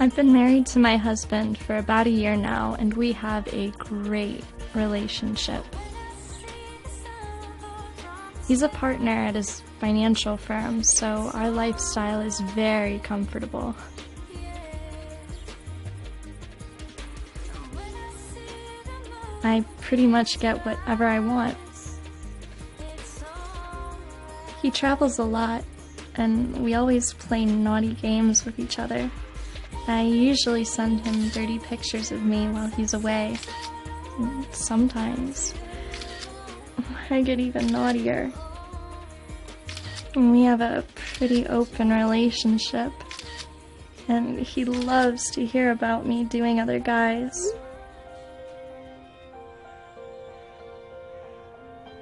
I've been married to my husband for about a year now, and we have a great relationship. He's a partner at his financial firm, so our lifestyle is very comfortable. I pretty much get whatever I want. He travels a lot, and we always play naughty games with each other. I usually send him dirty pictures of me while he's away. Sometimes I get even naughtier. We have a pretty open relationship, and he loves to hear about me doing other guys.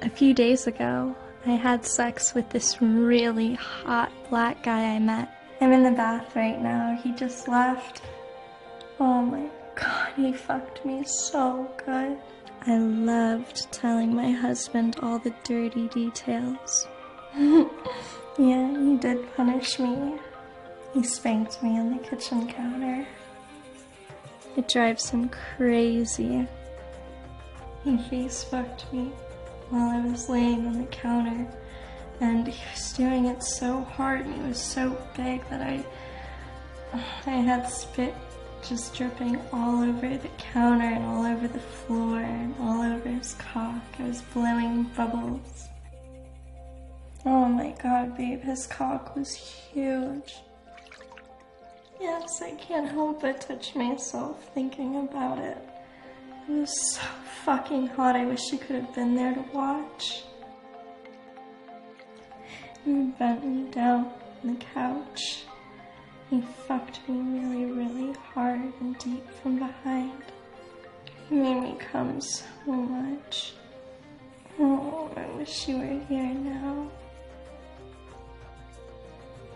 A few days ago, I had sex with this really hot black guy I met. I'm in the bath right now. He just left. Oh my god, he fucked me so good. I loved telling my husband all the dirty details. yeah, he did punish me. He spanked me on the kitchen counter. It drives him crazy. He face fucked me while I was laying on the counter, and he was doing it so hard and he was so big that I I had spit just dripping all over the counter and all over the floor and all over his cock. I was blowing bubbles. Oh my god, babe, his cock was huge. Yes, I can't help but touch myself thinking about it. It was so fucking hot. I wish you could have been there to watch. He bent me down on the couch. He fucked me really, really hard and deep from behind. He made me come so much. Oh, I wish you were here now.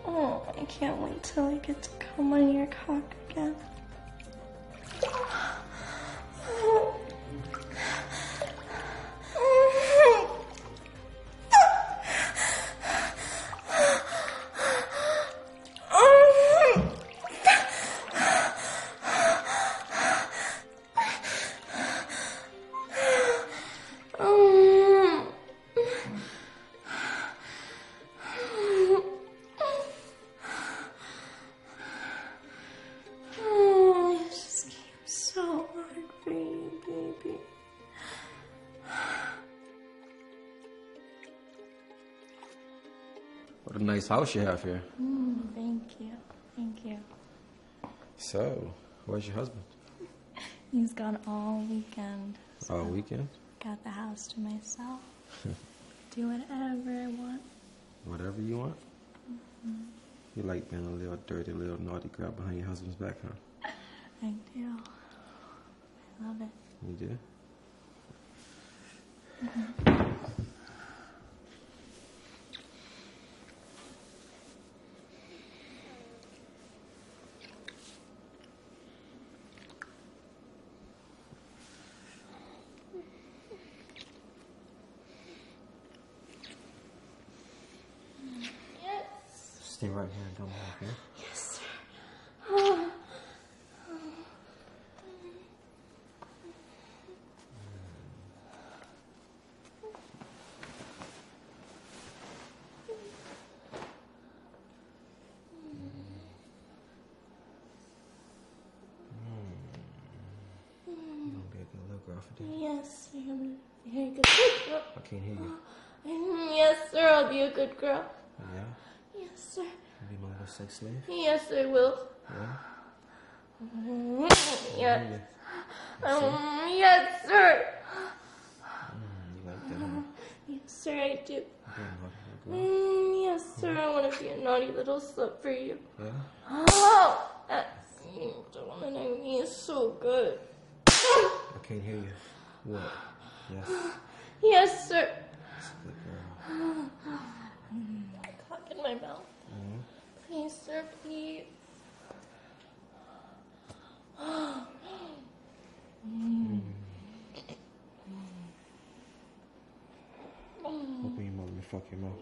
Oh, I can't wait till I get to come on your cock again. Nice house you have here. Mm, thank you. Thank you. So, where's your husband? He's gone all weekend. All weekend? Got the house to myself. Do whatever I want. Whatever you want. You like being a little dirty, little naughty girl behind your husband's back, huh? I do. I love it. You do? Yes. Stay right here and don't move, okay? Yes, sir. Hmm. You're gonna be a good little girl for this. Yes, I am a very good girl. I can't hear you. Yes, sir, I'll be a good girl. Oh, yeah? Yes, sir. Be my little sex slave? Yes, I will. Yeah? Mm, Yes. Yeah. Um, yes, sir. Mm, you like that, huh? Yes, sir, I do. You're a naughty little girl. Mm, yes, sir, I want to be a naughty little slut for you. Yeah? Oh, that's you, the woman I mean is so good. I can't hear you. What? Yes. Yes, sir. That's a good girl. Cock in my mouth. Mhm. Please, sir, please. Open your mouth. Let fuck your mouth.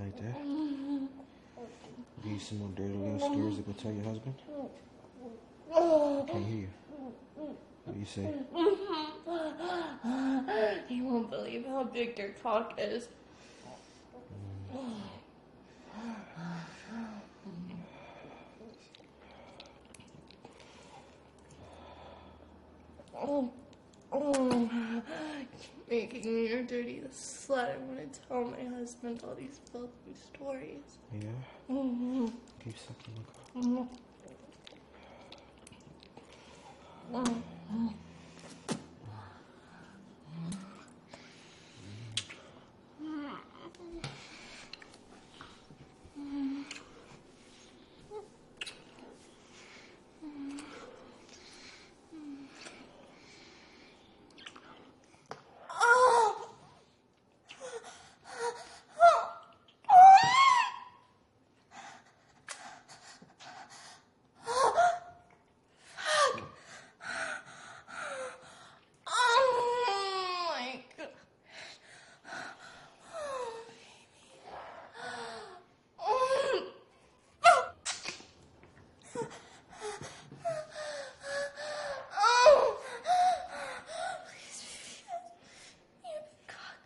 Like that? Give you some more dirty little mm-hmm. stories to go tell your husband? Mm-hmm. Can't hear you. Mm-hmm. What do you say? He won't believe how big your cock is. Oh, oh, making me your dirty slut. I'm gonna tell my husband all these filthy stories. Yeah? Mm-hmm. Keep sucking my cock. Oh my god. Oh, Oh. Please, you cock.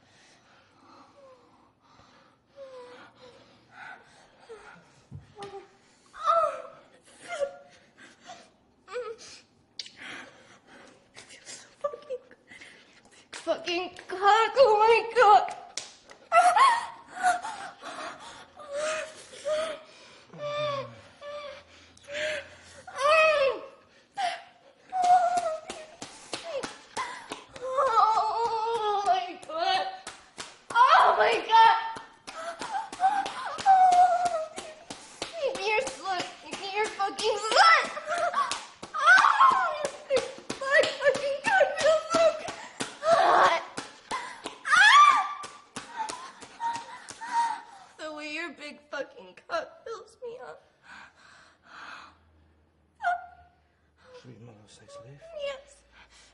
Fucking, fucking cock! Oh my god! Oh my god! Oh my god! You're slut. You're fucking slut. Oh, you slut. Fucking cock feels so good. Ah. The way your big fucking cock fills me up. Sweet mother sex slave. Yes.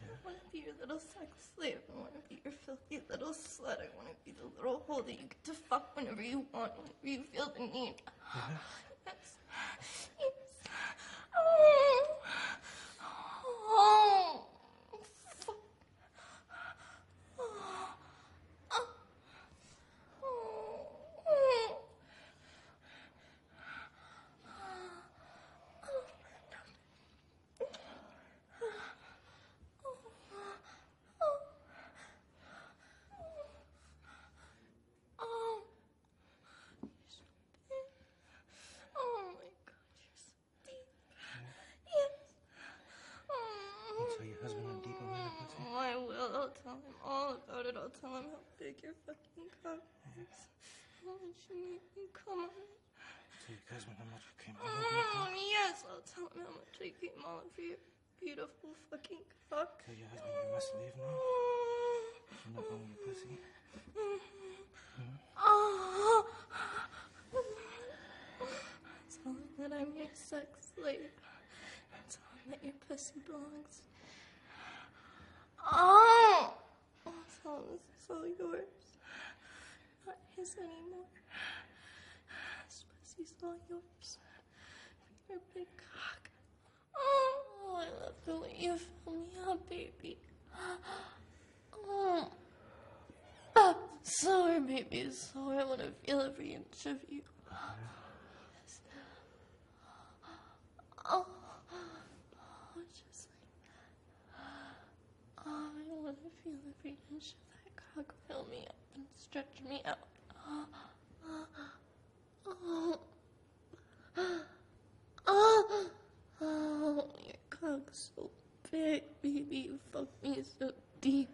I want to be your little sex slave. I want to be your filthy little slut. I want to be the little hole that you get to fuck whenever you want, whenever you feel the need. Yes. Yes. Oh. Oh. Fuck. Oh. Oh. Oh. Oh. Oh my god, you're so deep. Yes. You tell your husband I'm deep in my pussy? Oh, I will. I'll tell him all about it. I'll tell big your fucking is. How much you make me come on. Tell your husband how much you came of? Oh, yes, I'll tell him how much I came all over your beautiful fucking cock. Tell your husband you're my slave now. I'm not going your pussy. Ah. Oh. Tell him that I'm your sex slave. Tell him that your pussy belongs. Oh. Him is all yours. Not his anymore. This pussy's all yours. Your big cock. Oh, I love the way you fill me up, baby. Oh. Ah, Slower, baby, slower. I want to feel every inch of you. Yes. Oh, oh, just like that. Oh, I want to feel every inch of that cock fill me up and stretch me out. Oh, oh, oh, oh, your cock's so big, baby. You fuck me so deep.